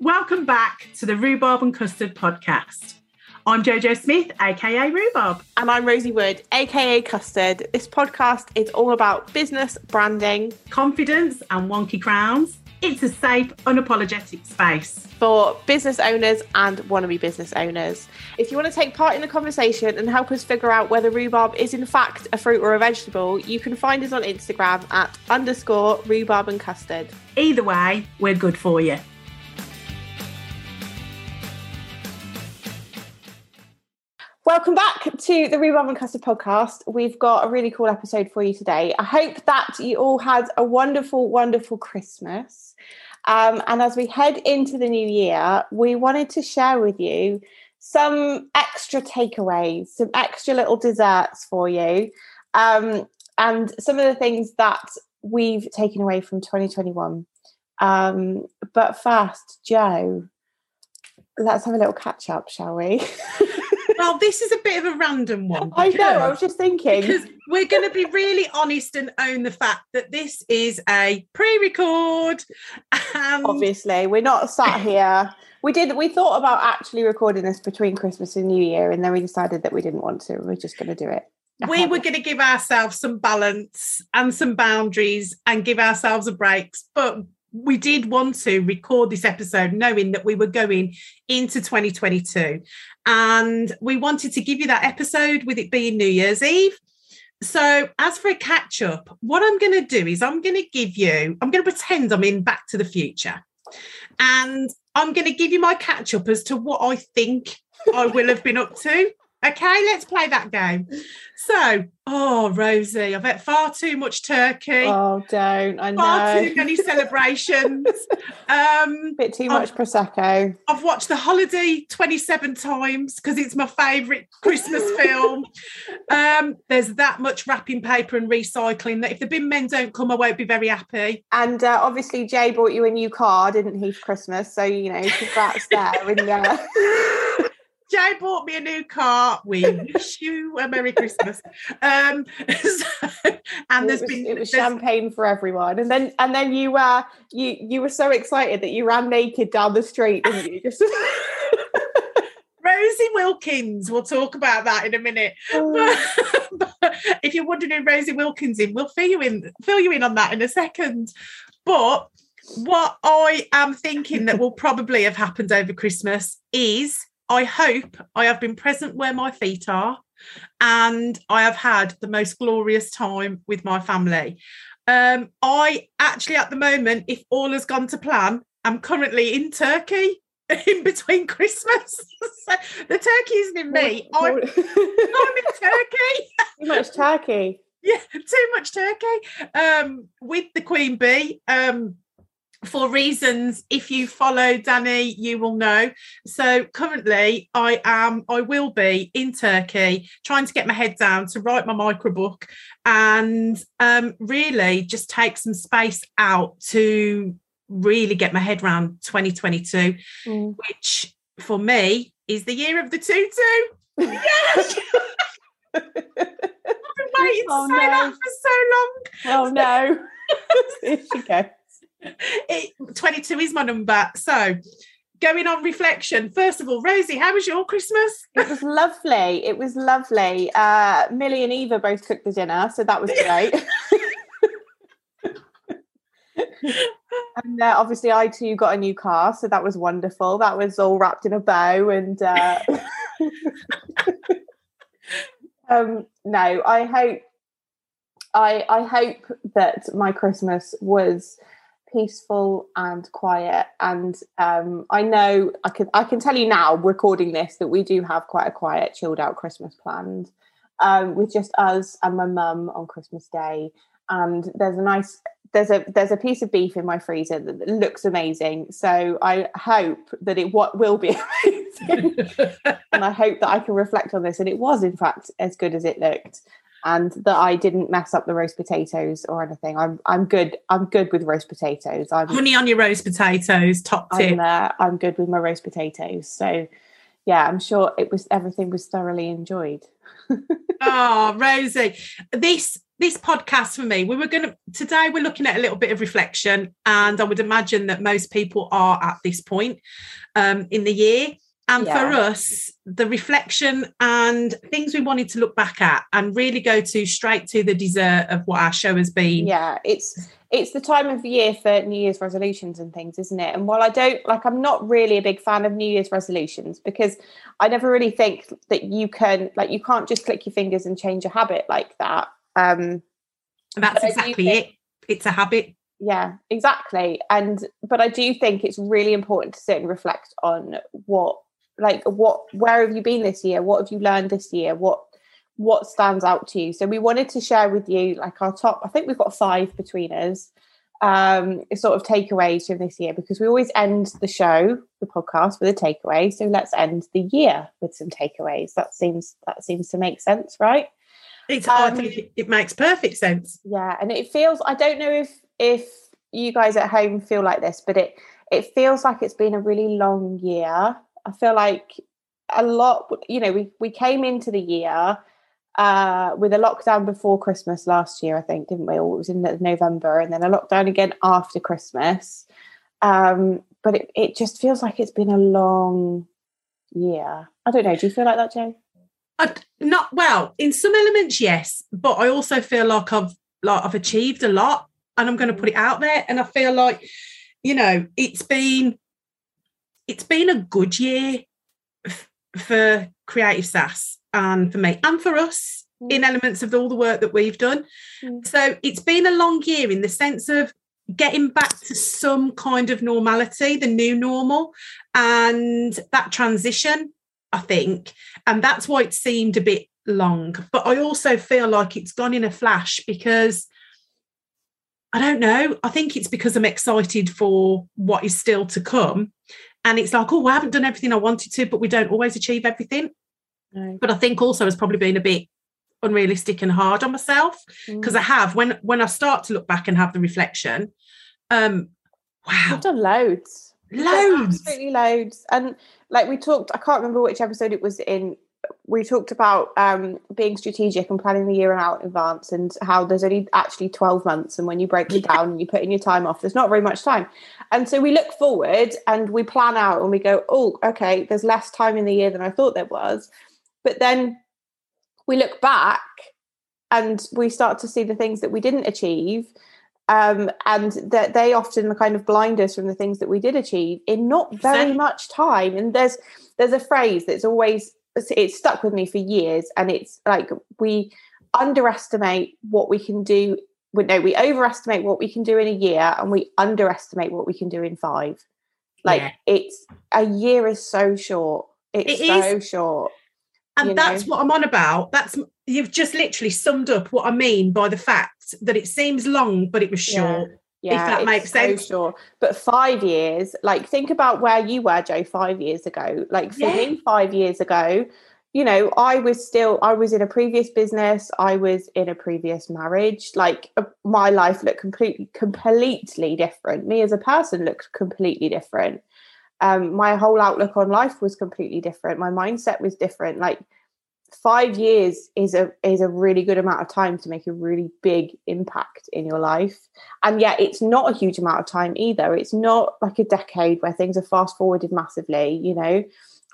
Welcome back to the Rhubarb and Custard podcast. I'm Jojo Smith, aka Rhubarb. And I'm Rosie Wood, aka Custard. This podcast is all about business, branding, confidence, and wonky crowns. It's a safe, unapologetic space for business owners and wannabe business owners. If you want to take part in the conversation and help us figure out whether rhubarb is in fact a fruit or a vegetable, you can find us on Instagram at underscore rhubarb and custard. Either way, we're good for you. Welcome back to the Rhubarb and Custard podcast. We've got a really cool episode for you today. I hope that you all had a wonderful, wonderful Christmas. Um, and as we head into the new year, we wanted to share with you some extra takeaways, some extra little desserts for you, um, and some of the things that we've taken away from 2021. Um, but first, Joe, let's have a little catch up, shall we? well, this is a bit of a random one. I know. I was just thinking because we're going to be really honest and own the fact that this is a pre-record. And... Obviously, we're not sat here. We did. We thought about actually recording this between Christmas and New Year, and then we decided that we didn't want to. We're just going to do it. We were going to give ourselves some balance and some boundaries and give ourselves a break, but we did want to record this episode knowing that we were going into 2022 and we wanted to give you that episode with it being New Year's Eve. So, as for a catch up, what I'm going to do is I'm going to give you, I'm going to pretend I'm in Back to the Future. And I'm going to give you my catch up as to what I think I will have been up to. Okay, let's play that game. So, oh, Rosie, I've had far too much turkey. Oh, don't. I know. Far too many celebrations. um, Bit too much I've, Prosecco. I've watched The Holiday 27 times because it's my favourite Christmas film. Um, there's that much wrapping paper and recycling that if the bin men don't come, I won't be very happy. And uh, obviously, Jay bought you a new car, didn't he, for Christmas? So, you know, congrats there. and, uh... Jay bought me a new car. We wish you a Merry Christmas. Um, so, and there's it was, been it was champagne for everyone, and then and then you uh you you were so excited that you ran naked down the street, didn't you? Just Rosie Wilkins. We'll talk about that in a minute. Oh. But, but if you're wondering who Rosie Wilkins is, we'll fill you in fill you in on that in a second. But what I am thinking that will probably have happened over Christmas is I hope I have been present where my feet are and I have had the most glorious time with my family. Um, I actually, at the moment, if all has gone to plan, I'm currently in Turkey in between Christmas. so the turkey isn't in me. I'm, I'm in Turkey. Too much turkey. yeah, too much turkey. Um, with the Queen Bee. Um, for reasons if you follow danny you will know so currently i am i will be in turkey trying to get my head down to write my micro book and um, really just take some space out to really get my head around 2022 mm. which for me is the year of the tutu yes I've been waiting oh, to say no. that for so long. Oh no. Here she goes. it, 22 is my number. So, going on reflection, first of all, Rosie, how was your Christmas? It was lovely. It was lovely. Uh, Millie and Eva both cooked the dinner, so that was great. and uh, obviously, I too got a new car, so that was wonderful. That was all wrapped in a bow, and uh... um, no, I hope. I, I hope that my Christmas was peaceful and quiet. And um, i know i can i can tell you now recording this that we do have quite a quiet chilled out christmas planned um, with just us and my mum on christmas day. And there's a nice there's a there's a piece of beef in my freezer that looks amazing. So i hope that it what will be amazing. And i hope that i can reflect on this and it was in fact as good as it looked and that I didn't mess up the roast potatoes or anything. I'm I'm good. I'm good with roast potatoes. I'm honey on your roast potatoes. Top tip. I'm, uh, I'm good with my roast potatoes. So yeah, I'm sure it was everything was thoroughly enjoyed. oh, Rosie, this this podcast for me, we were going to today. We're looking at a little bit of reflection, and I would imagine that most people are at this point um, in the year. And yeah. for us, the reflection and things we wanted to look back at and really go to straight to the dessert of what our show has been. Yeah, it's it's the time of year for New Year's resolutions and things, isn't it? And while I don't like, I'm not really a big fan of New Year's resolutions because I never really think that you can like you can't just click your fingers and change a habit like that. Um, That's exactly think, it. It's a habit. Yeah, exactly. And but I do think it's really important to sit and reflect on what like what where have you been this year? What have you learned this year? What what stands out to you? So we wanted to share with you like our top i think we've got five between us um sort of takeaways from this year because we always end the show the podcast with a takeaway. So let's end the year with some takeaways. That seems that seems to make sense right? It's um, I think it makes perfect sense. Yeah and it feels i don't know if if you guys at home feel like this but it it feels like it's been a really long year I feel like a lot, you know, we, we came into the year uh, with a lockdown before Christmas last year, I think, didn't we? Or it was in November, and then a lockdown again after Christmas. Um, but it, it just feels like it's been a long year. I don't know. Do you feel like that, Joe? I, not well in some elements, yes, but I also feel like I've like I've achieved a lot, and I'm going to put it out there. And I feel like, you know, it's been it's been a good year f- for Creative Sass and for me and for us mm. in elements of all the work that we've done. Mm. So it's been a long year in the sense of getting back to some kind of normality, the new normal, and that transition, I think. And that's why it seemed a bit long. But I also feel like it's gone in a flash because I don't know. I think it's because I'm excited for what is still to come. And it's like, oh, I haven't done everything I wanted to, but we don't always achieve everything. No. But I think also has probably been a bit unrealistic and hard on myself because mm. I have when when I start to look back and have the reflection. Um, wow, I've done loads, loads, absolutely loads, and like we talked. I can't remember which episode it was in we talked about um, being strategic and planning the year out in advance and how there's only actually 12 months and when you break it down and you put in your time off there's not very much time. And so we look forward and we plan out and we go oh okay there's less time in the year than i thought there was. But then we look back and we start to see the things that we didn't achieve um, and that they often kind of blind us from the things that we did achieve in not very much time. And there's there's a phrase that's always it's stuck with me for years and it's like we underestimate what we can do no we overestimate what we can do in a year and we underestimate what we can do in five like yeah. it's a year is so short it's it so is. short and that's know? what i'm on about that's you've just literally summed up what i mean by the fact that it seems long but it was short yeah yeah, if that makes sense. So sure. But five years, like think about where you were, Joe, five years ago. Like for yeah. me, five years ago, you know, I was still, I was in a previous business, I was in a previous marriage. Like uh, my life looked completely, completely different. Me as a person looked completely different. Um, my whole outlook on life was completely different. My mindset was different. Like five years is a is a really good amount of time to make a really big impact in your life. And yet it's not a huge amount of time either. It's not like a decade where things are fast forwarded massively you know.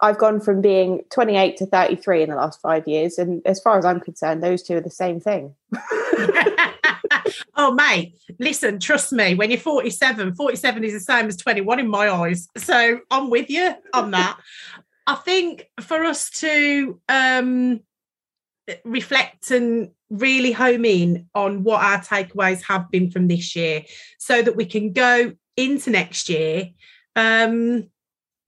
I've gone from being 28 to 33 in the last five years and as far as i'm concerned those two are the same thing. Oh mate listen trust me when you're 47 47 is the same as 21 in my eyes. So i'm with you on that I think for us to um, reflect and really home in on what our takeaways have been from this year so that we can go into next year um,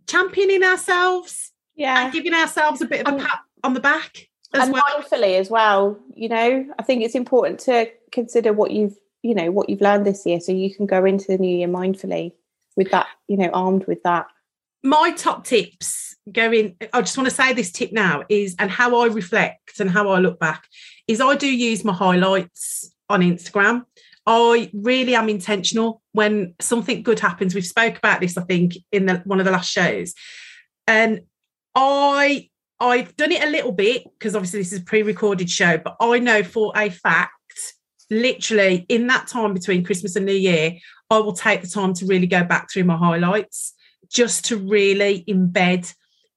championing ourselves yeah and giving ourselves a bit of a pat on the back as and well. mindfully as well you know i think it's important to consider what you've you know what you've learned this year so you can go into the new year mindfully with that you know armed with that my top tips going i just want to say this tip now is and how i reflect and how i look back is i do use my highlights on instagram. I really am intentional when something good happens. We've spoke about this i think in the, one of the last shows. And i i've done it a little bit because obviously this is a pre-recorded show but i know for a fact literally in that time between Christmas and New Year, I will take the time to really go back through my highlights just to really embed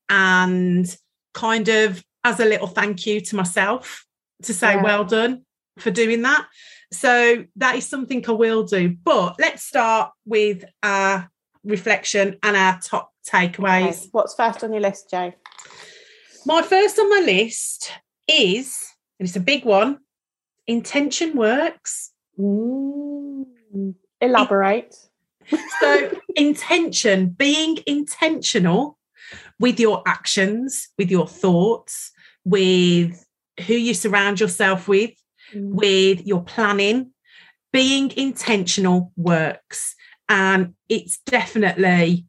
and kind of as a little thank you to myself to say Yeah. well done for doing that. So that is something I will do. But let's start with our reflection and our top takeaways. Okay. What's first on your list, Joe? My first on my list is, and it's a big one, intention works. Mm. Elaborate. So, intention, being intentional with your actions, with your thoughts, with who you surround yourself with, Mm. with your planning, being intentional works. And it's definitely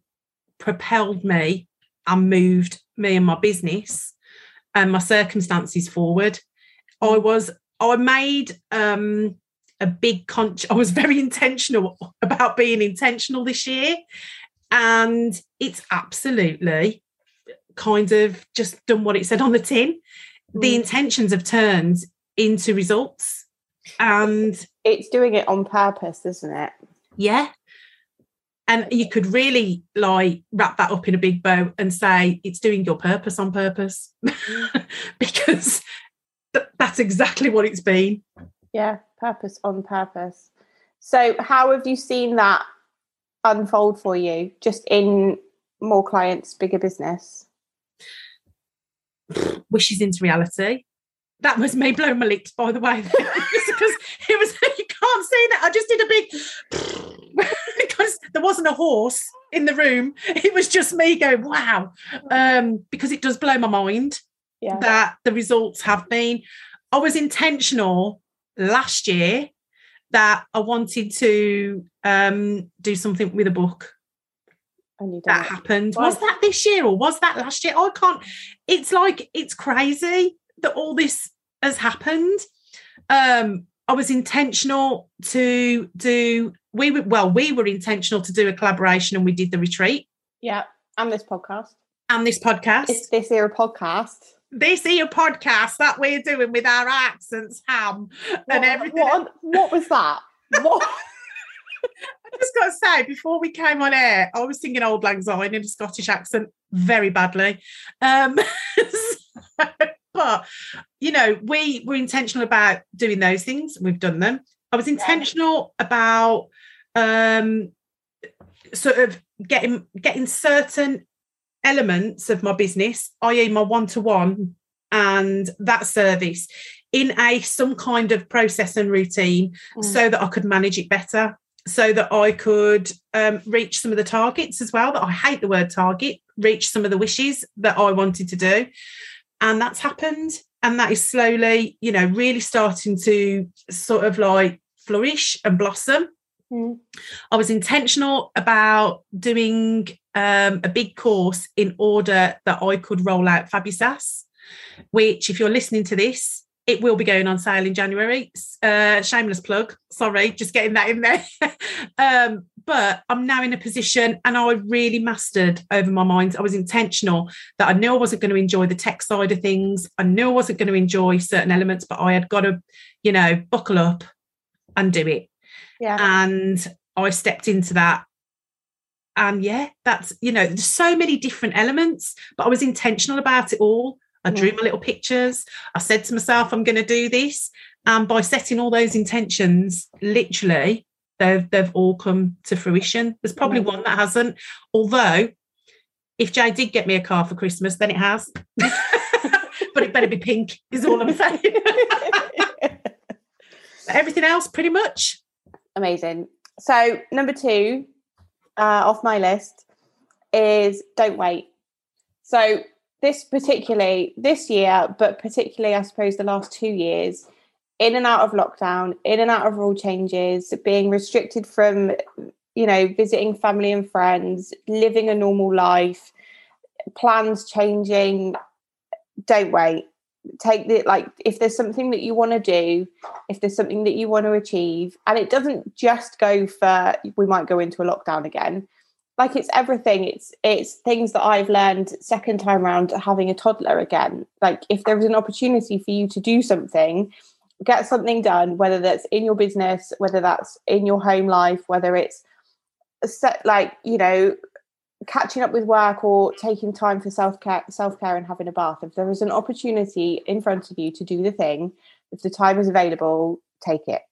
propelled me and moved me and my business and my circumstances forward. I was, I made um a big con I was very intentional about being intentional this year. And it's absolutely kind of just done what it said on the tin. The Mm. intentions have turned into results. And It's doing it on purpose, isn't it? yeah. And you could really like wrap that up in a big bow and say it's doing your purpose on purpose because th- that's exactly what it's been. Yeah, purpose on purpose. So, how have you seen that unfold for you just in more clients, bigger business? Wishes into reality. That was me blowing my lips, by the way, because it was you can't see that. I just did a big because there wasn't a horse in the room. It was just me going, wow. Um, because it does blow my mind. Yeah. that the results have been. I was intentional last year that I wanted to um, do something with a book. And you That happened. Was that this year or was that last year? I can't. It's like it's crazy that all this has happened. Um, I was intentional to do. We were well. We were intentional to do a collaboration, and we did the retreat Yeah. And this podcast. and this podcast. It's this era podcast. This here podcast that we're doing with our accents, ham, and What- everything. What, what was that? What? I just got to say, before we came on air, I was singing Auld Lang Syne in a Scottish accent very badly. Um, so- but, you know, we were intentional about doing those things. We've done them. I was intentional about um, sort of getting getting certain elements of my business, i.e., my one to one and that service, in a some kind of process and routine, Mm. so that I could manage it better, so that I could um, reach some of the targets as well. That I hate the word target, reach some of the wishes that I wanted to do, and that's happened. And that is slowly, you know, really starting to sort of like flourish and blossom. Mm. I was intentional about doing um, a big course in order that I could roll out Fabusas, which, if you're listening to this, it will be going on sale in January. Uh, shameless plug. Sorry, just getting that in there. um, but I'm now in a position, and I really mastered over my mind. I was intentional that I knew I wasn't going to enjoy the tech side of things. I knew I wasn't going to enjoy certain elements, but I had got to, you know, buckle up and do it Yeah. and I stepped into that. And yeah, that's you know, there's so many different elements, but I was intentional about it all. I drew my little pictures. I said to myself, I'm going to do this. And by setting all those intentions, literally, they've they've all come to fruition. There's probably one that hasn't. Although, if Jay did get me a car for Christmas, then it has. but it better be pink, is all I'm saying. Everything else, pretty much. Amazing. So number two uh, off my list is don't wait. So this particularly this year, but particularly I suppose the last two years, in and out of lockdown, in and out of rule changes, being restricted from you know visiting family and friends, living a normal life, plans changing. Don't wait. Take the like if there's something that you want to do, if there's something that you want to achieve and it doesn't just go for we might go into a lockdown again. Like it's everything. It's it's things that i've learned second time around having a toddler again. Like if there is an opportunity for you to do something get something done, whether that's in your business, whether that's in your home life, whether it's set like, you know, catching up with work or taking time for self-care self-care and having a bath. If there is an opportunity in front of you to do the thing if the time is available take it.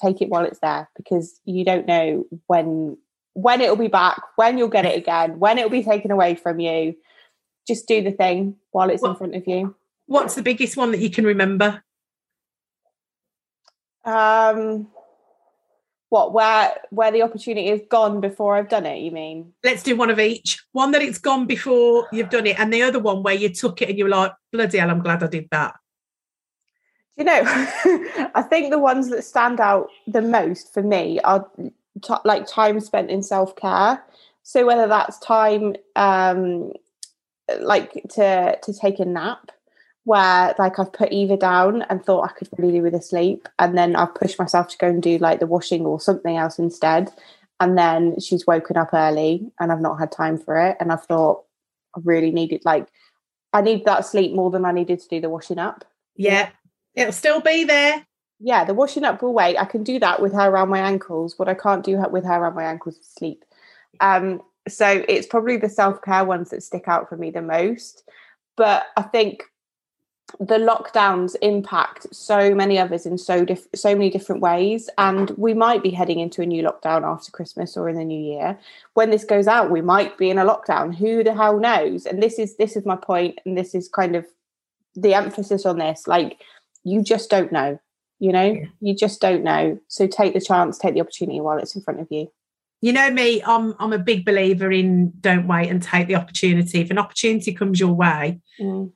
Take it while it's there because you don't know when when it'll be back when you'll get it again when it'll be taken away from you. Just do the thing while it's what, in front of you. What's the biggest one that you can remember? Um what where where the opportunity is gone before I've done it, you mean? Let's do one of each. One that it's gone before you've done it, and the other one where you took it and you were like, bloody hell, I'm glad I did that. You know, I think the ones that stand out the most for me are t- like time spent in self care. So whether that's time um like to to take a nap where like I've put Eva down and thought I could really do with a sleep, and then I've pushed myself to go and do like the washing or something else instead. And then she's woken up early, and I've not had time for it. And I've thought I really needed like I need that sleep more than I needed to do the washing up. Yeah, it'll still be there. Yeah, the washing up will wait. I can do that with her around my ankles. What I can't do with her around my ankles is sleep. Um, so it's probably the self care ones that stick out for me the most. But I think the lockdowns impact so many of us in so diff- so many different ways. And we might be heading into a new lockdown after christmas or in the new year. When this goes out we might be in a lockdown. Who the hell knows? And this is this is my point and this is kind of the emphasis on this. Like you just don't know you know? Yeah. you just don't know. So take the chance take the opportunity while it's in front of you. You know me i'm i'm a big believer in don't wait and take the opportunity. If an opportunity comes your way mm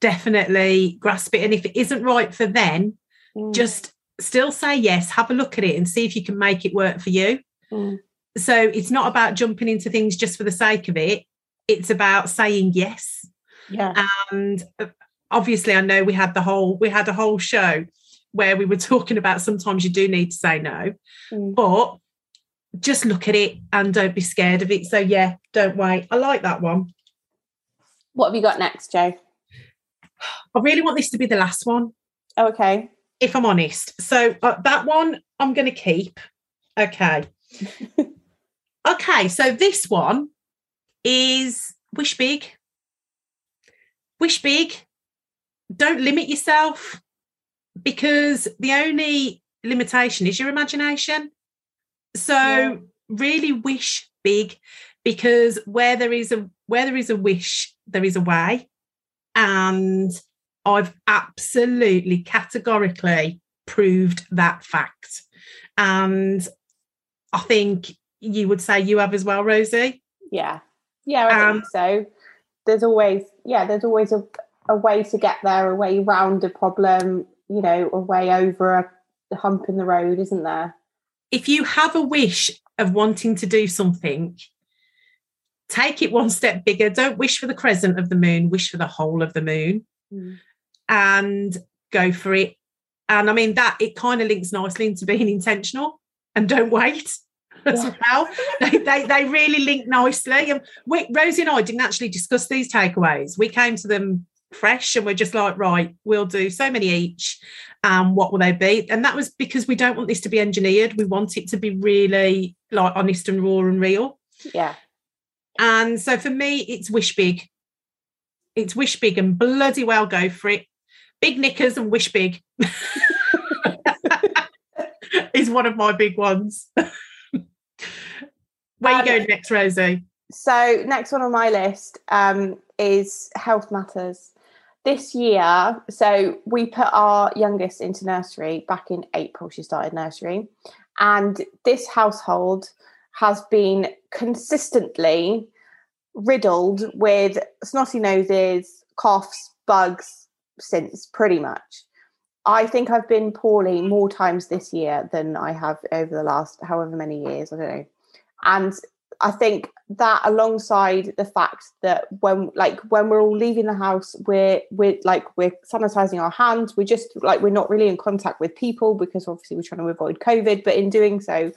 definitely grasp it. And if it isn't right for then, mm. just still say yes, have a look at it and see if you can make it work for you. Mm. So it's not about jumping into things just for the sake of it. It's about saying yes. Yeah. And uh, obviously I know we had the whole we had a whole show where we were talking about sometimes you do need to say no. Mm. But just look at it and don't be scared of it. So yeah, don't wait. I like that one. What have you got next, Joe? I really want this to be the last one. Okay. If I'm honest. So uh, that one I'm going to keep. Okay. okay. So this one is wish big. Wish big. Don't limit yourself because the only limitation is your imagination. So yeah. really wish big because where there is a where there is a wish, there is a way. And I've absolutely categorically proved that fact. And I think you would say you have as well, Rosie. Yeah. Yeah, I um, think so. There's always, yeah, there's always a, a way to get there, a way around a problem, you know, a way over a hump in the road, isn't there? If you have a wish of wanting to do something, take it one step bigger. Don't wish for the crescent of the moon, wish for the whole of the moon. Mm and go for it. And I mean, that it kind of links nicely into being intentional and don't wait as yeah. well. they, they, they really link nicely. And we, Rosie and I didn't actually discuss these takeaways. We came to them fresh and we're just like, right, we'll do so many each. Um, what will they be? And that was because we don't want this to be engineered. We want it to be really like honest and raw and real. Yeah. And so for me, it's wish big. It's wish big and bloody well go for it big knickers and wish big is one of my big ones. Where um, you going next, Rosie? So next one on my list um, is health matters. This year, so we put our youngest into nursery back in April. She started nursery, and this household has been consistently riddled with snotty noses, coughs, bugs, since pretty much. I think I've been poorly more times this year than I have over the last however many years. I don't know. And I think that alongside the fact that when like when we're all leaving the house, we're we're like we're sanitizing our hands. We're just like we're not really in contact with people because obviously we're trying to avoid COVID, but in doing so,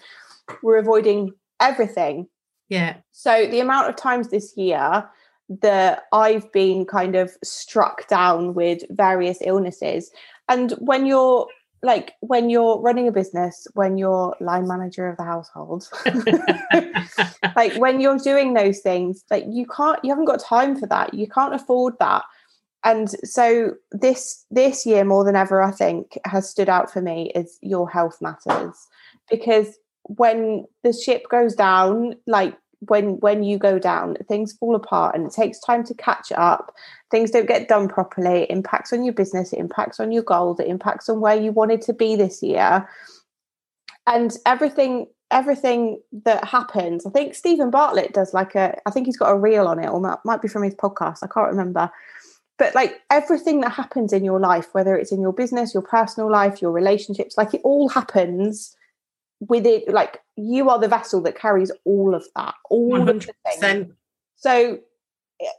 we're avoiding everything. Yeah. So the amount of times this year that I've been kind of struck down with various illnesses. And when you're like when you're running a business, when you're line manager of the household, like when you're doing those things, like you can't, you haven't got time for that. You can't afford that. And so this this year more than ever, I think, has stood out for me is your health matters because when the ship goes down, like when when you go down things fall apart and it takes time to catch up. Things don't get done properly. It impacts on your business. It impacts on your goals. It impacts on where you wanted to be this year. And everything everything that happens i think steven bartlett does like a i think he's got a reel on it or that might be from his podcast. I can't remember. But like everything that happens in your life whether it's in your business your personal life your relationships like it all happens with it like you are the vessel that carries all of that all 100%. of the things. So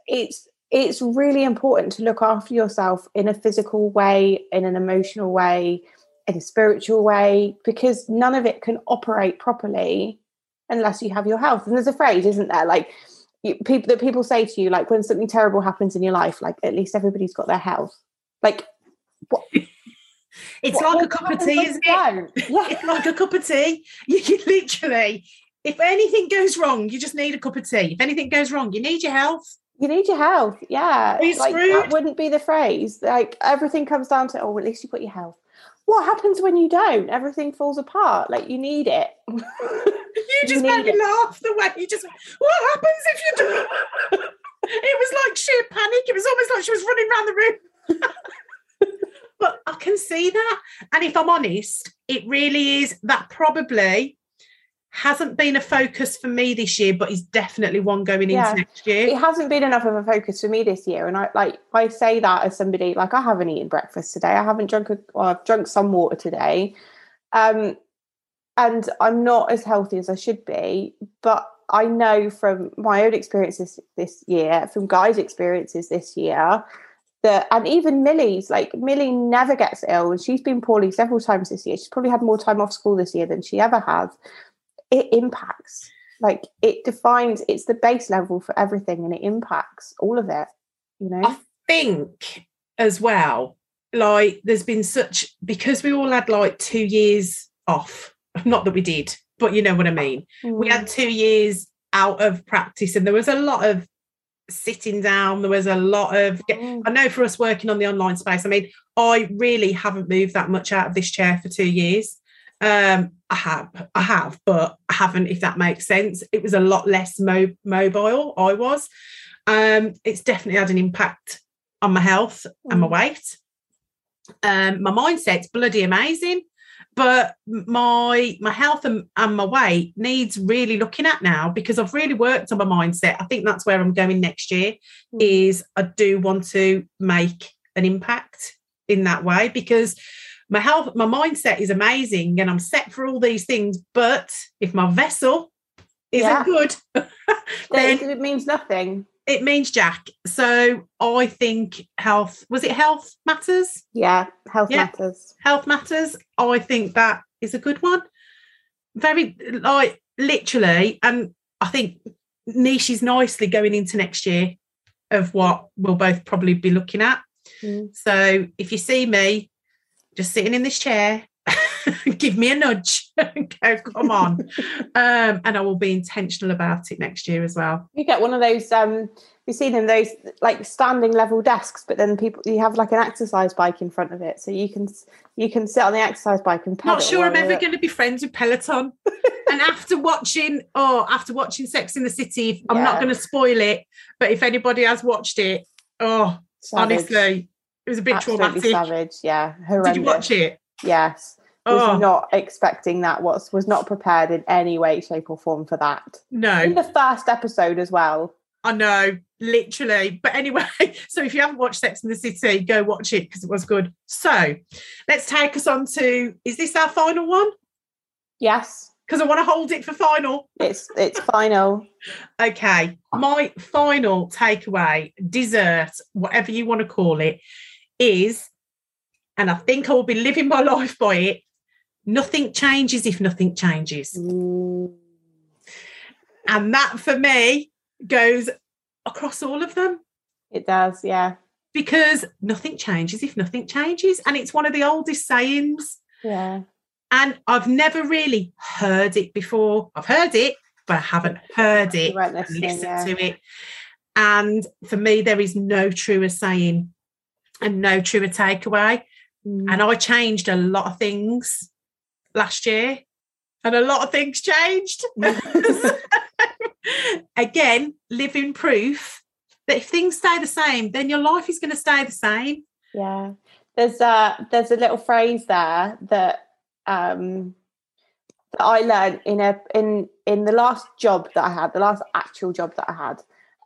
it's it's really important to look after yourself in a physical way in an emotional way in a spiritual way because none of it can operate properly unless you have your health. And there's a phrase isn't there? Like you, people that people say to you like when something terrible happens in your life like at least everybody's got their health. Like what It's what, like a cup of tea, isn't it? Yeah. It's like a cup of tea. You can literally, if anything goes wrong, you just need a cup of tea. If anything goes wrong, you need your health. You need your health. Yeah. Like, that wouldn't be the phrase. Like everything comes down to, oh, at least you've got your health. What happens when you don't? Everything falls apart. Like you need it. you just you made me laugh the way you just what happens if you don't? it was like sheer panic. It was almost like she was running around the room. But I can see that. And if I'm honest, it really is that probably hasn't been a focus for me this year, but is definitely one going yeah. into next year. It hasn't been enough of a focus for me this year. And I like I say that as somebody like I haven't eaten breakfast today. I haven't drunk a well, I've drunk some water today. Um and I'm not as healthy as I should be, but I know from my own experiences this year, from Guy's experiences this year, that and even Millie's like Millie never gets ill and she's been poorly several times this year. She's probably had more time off school this year than she ever has. It impacts like it defines it's the base level for everything and it impacts all of it, you know. I think as well, like there's been such because we all had like two years off. Not that we did, but you know what I mean. Mm. We had mm. two years out of practice and there was a lot of sitting down. There was a lot of, oh. I know for us working on the online space, I mean, I really haven't moved that much out of this chair for two years. Um, I have, I have, but I haven't, if that makes sense. It was a lot less mo- mobile, I was. Um, it's definitely had an impact on my health and my mm. weight. Um, my mindset's bloody amazing but my my health and, and, my weight needs really looking at now because I've really worked on my mindset. I think that's where I'm going next year. Mm. Is I do want to make an impact in that way because my health, my mindset is amazing, and I'm set for all these things. But if my vessel isn't yeah. good, then it means nothing it means Jack. So I think health was it health matters? Yeah, health yeah. matters. Health matters. I think that is a good one. Very like literally, and I think niche is nicely going into next year of what we'll both probably be looking at. Mm. So if you see me just sitting in this chair give me a nudge. Go come on. Um, and i will be intentional about it next year as well. You get one of those um seen them those like standing level desks but then people you have like an exercise bike in front of it. So you can you can sit on the exercise bike and not sure i'm ever going to be friends with peloton. And after watching oh after watching sex and the city i'm yeah. not going to spoil it. But if anybody has watched it oh savage. honestly it was a bit Absolutely traumatic. savage yeah horrendous. did you watch it? Yes was oh. not expecting that was was not prepared in any way shape or form for that. No. In the first episode as well. I know literally. But anyway so if you haven't watched sex and the city go watch it because it was good. So let's take us on to is this our final one? Yes. Because i want to hold it for final. It's it's final. Okay my final takeaway dessert whatever you want to call it is and I think I will be living my life by it nothing changes if nothing changes. Mm. And that for me goes across all of them. It does, yeah. Because nothing changes if nothing changes. And it's one of the oldest sayings. Yeah. And I've never really heard it before. I've heard it, but I haven't heard it, listening, listened yeah. to it. And for me, there is no truer saying and no truer takeaway. Mm. And I changed a lot of things last year, and a lot of things changed. Again, living proof that if things stay the same, then your life is going to stay the same. Yeah. There's a there's a little phrase there that um that I learned in a in in the last job that I had, the last actual job that I had.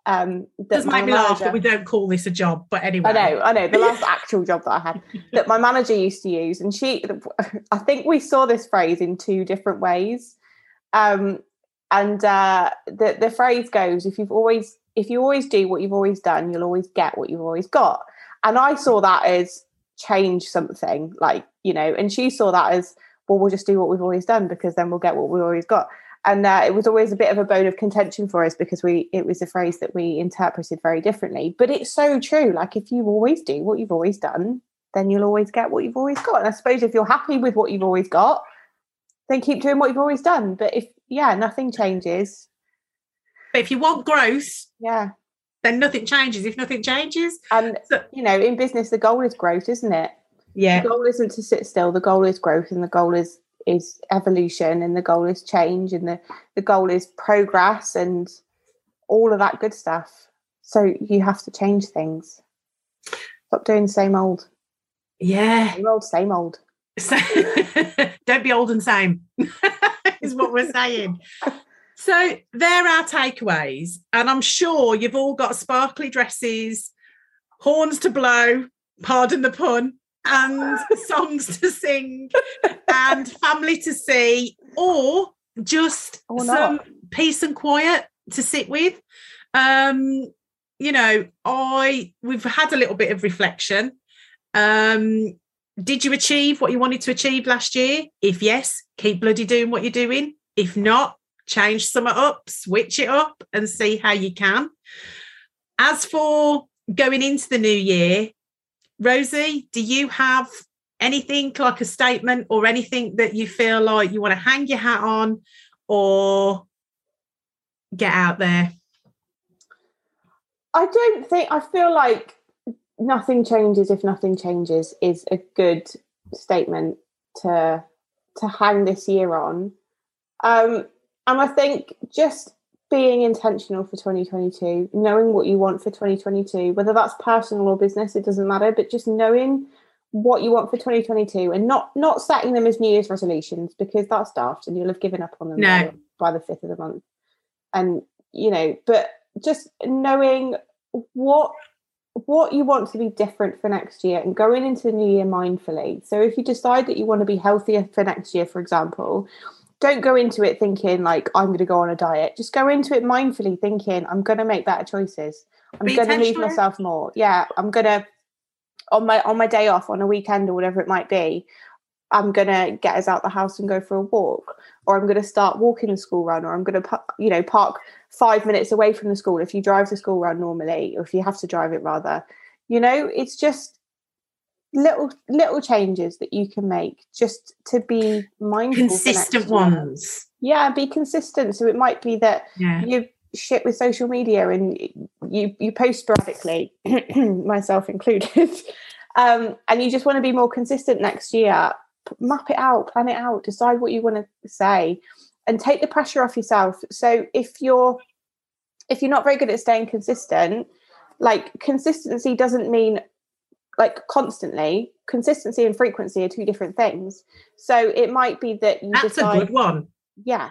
Um does my make me laugh that we don't call this a job, but anyway. I know, I know. The last actual job that I had that my manager used to use, and she, I think we saw this phrase in two different ways. Um, and uh, the the phrase goes, "If you've always, if you always do what you've always done, you'll always get what you've always got." And I saw that as change something, like you know, and she saw that as, well, we'll just do what we've always done because then we'll get what we've always got and uh, it was always a bit of a bone of contention for us because we it was a phrase that we interpreted very differently. But it's so true like if you always do what you've always done then you'll always get what you've always got. And i suppose if you're happy with what you've always got then keep doing what you've always done. But if yeah nothing changes. But if you want growth, yeah. then nothing changes. If nothing changes, and So- you know in business the goal is growth isn't it? Yeah, the goal isn't to sit still. The goal is growth and the goal is is evolution and the goal is change and the the goal is progress and all of that good stuff so you have to change things stop doing the same old yeah. same old same old So, don't be old and same, is what we're saying. So there are takeaways, and I'm sure you've all got sparkly dresses, horns to blow, pardon the pun, and songs to sing, and family to see, or just Or some peace and quiet to sit with. Um, you know, I we've had a little bit of reflection. Um, did you achieve what you wanted to achieve last year? If yes, keep bloody doing what you're doing. If not, change some up, switch it up, and see how you can. As for going into the new year, Rosie, do you have anything like a statement or anything that you feel like you want to hang your hat on or get out there? i don't think i feel like nothing changes if nothing changes is a good statement to to hang this year on um and i think just being intentional for 2022 knowing what you want for 2022 whether that's personal or business it doesn't matter but just knowing what you want for 2022 and not not setting them as new year's resolutions because that's daft and you'll have given up on them No. by, by the fifth of the month and you know but just knowing what what you want to be different for next year and going into the new year mindfully so if you decide that you want to be healthier for next year for example don't go into it thinking like i'm going to go on a diet. Just go into it mindfully thinking i'm going to make better choices. I'm Be going to leave myself more. Yeah i'm going to on my on my day off on a weekend or whatever it might be i'm going to get us out the house and go for a walk. Or i'm going to start walking the school run or i'm going to you know park five minutes away from the school if you drive the school run normally or if you have to drive it rather. You know it's just little little changes that you can make just to be mindful Consistent ones. yeah be consistent so it might be that Yeah. you shit with social media and you you post sporadically myself included um and you just want to be more consistent next year map it out plan it out decide what you want to say and take the pressure off yourself so if you're if you're not very good at staying consistent like consistency doesn't mean like constantly consistency and frequency are two different things so it might be that you That's decide a good one. yeah.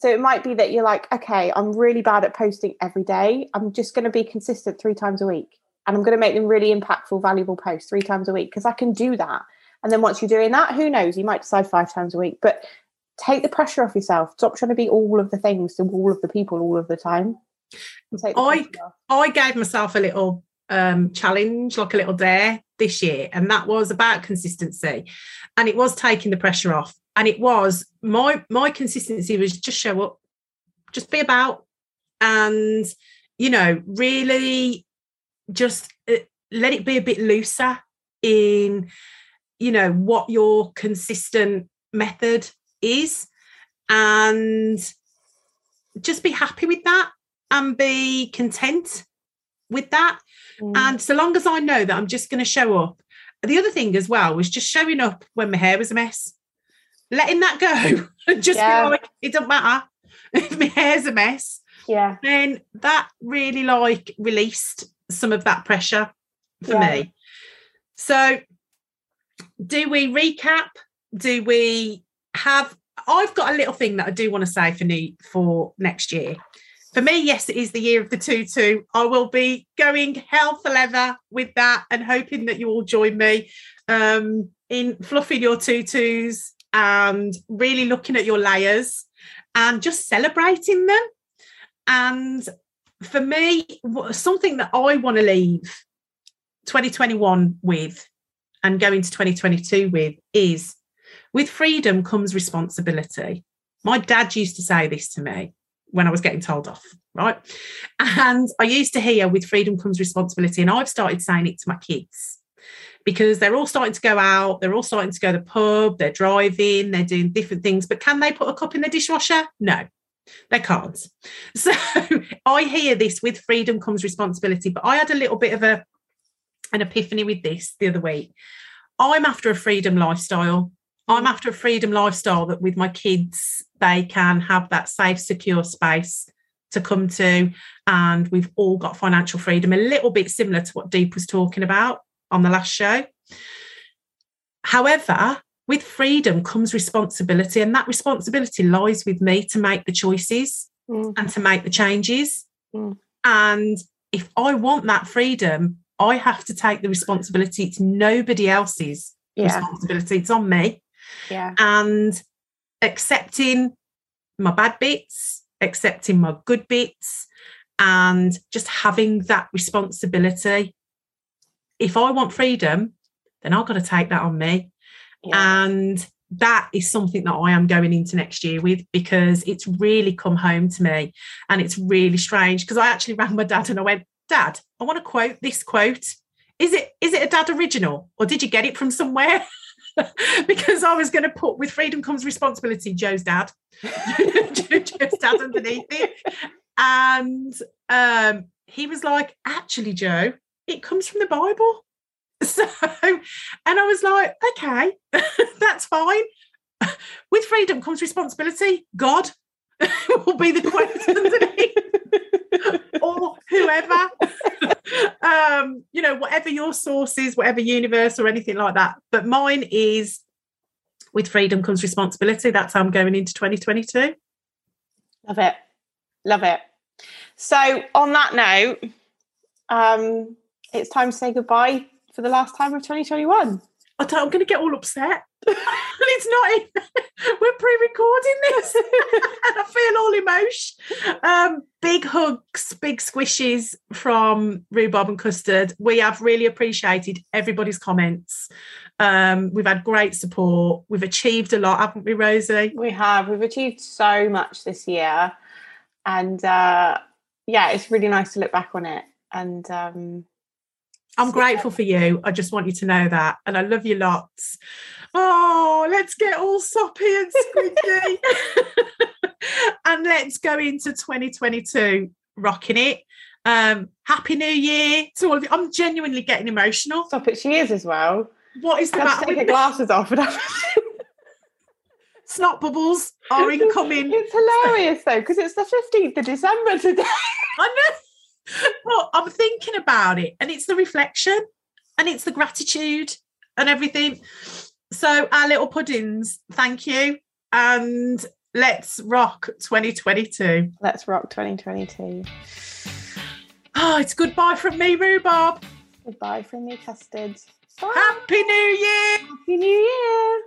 So it might be that you're like, okay, I'm really bad at posting every day. I'm just going to be consistent three times a week. And I'm going to make them really impactful, valuable posts three times a week because I can do that. And then once you're doing that, who knows? You might decide five times a week. But take the pressure off yourself. Stop trying to be all of the things to all of the people all of the time. And take the I- I gave myself a little um, challenge, like a little dare this year, and that was about consistency. And it was taking the pressure off. And it was my my consistency was just show up, just be about, and you know, really just uh, let it be a bit looser in you know, what your consistent method is and just be happy with that and be content with that. Mm. And so long as I know that I'm just going to show up. The other thing as well was just showing up when my hair was a mess, letting that go. just yeah. be like, it doesn't matter if my hair's a mess. Yeah. Then that really like released some of that pressure for yeah. me. So do we recap? Do we have I've got a little thing that I do want to say for new for next year. For me, yes, it is the year of the tutu. I will be going hell for leather with that and hoping that you all join me um, in fluffing your tutus and really looking at your layers and just celebrating them. And for me, something that I want to leave 2021 with and go into 2022 with is with freedom comes responsibility. My dad used to say this to me when I was getting told off, right? And I used to hear with freedom comes responsibility. And I've started saying it to my kids because they're all starting to go out, they're all starting to go to the pub, they're driving, they're doing different things. But can they put a cup in the dishwasher? No, they can't. So I hear this with freedom comes responsibility. But I had a little bit of a an epiphany with this the other week. I'm after a freedom lifestyle. I'm after a freedom lifestyle that with my kids, they can have that safe, secure space to come to. And we've all got financial freedom, a little bit similar to what Deep was talking about on the last show. However, with freedom comes responsibility, and that responsibility lies with me to make the choices mm. and to make the changes. Mm. And if I want that freedom, I have to take the responsibility. It's nobody else's yeah. responsibility. It's on me. Yeah. And accepting my bad bits, accepting my good bits, and just having that responsibility. If I want freedom, then I've got to take that on me. Yeah. And that is something that I am going into next year with because it's really come home to me. And it's really strange because I actually rang my dad and I went, Dad, I want to quote this quote. Is it is it a dad original or did you get it from somewhere? because I was going to put with freedom comes responsibility, Jo's dad, Jo's dad underneath it. And um, he was like, actually, Jo, it comes from the Bible. So, and I was like, okay, that's fine. With freedom comes responsibility. God will be the quote underneath. or whoever. um, you know, whatever your source is, whatever universe or anything like that. But mine is with freedom comes responsibility. That's how I'm going into 2022. Love it. Love it. So on that note, um, it's time to say goodbye for the last time of 2021. I am going to get all upset. It's not even, we're pre-recording this and I feel all emotion. Um, big hugs, big squishes from Rhubarb and Custard. We have really appreciated everybody's comments. Um, we've had great support. We've achieved a lot, haven't we, Rosie? We have. We've achieved so much this year. And uh, yeah, it's really nice to look back on it. And um, I'm grateful for you. I just want you to know that. And I love you lots. Oh, let's get all soppy and squidgy. and let's go into 2022 rocking it. Um, happy New Year to all of you. I'm genuinely getting emotional. Stop it, she is as well. What is the matter? Take her glasses off and Snot bubbles are incoming. It's hilarious though, because it's the 15th of December today. I know. But I'm thinking about it, and it's the reflection and it's the gratitude and everything. So, our little puddings, thank you. And let's rock 2022. Let's rock 2022. Oh, it's goodbye from me, Rhubarb. Goodbye from me, Custard. Bye. Happy New Year! Happy New Year!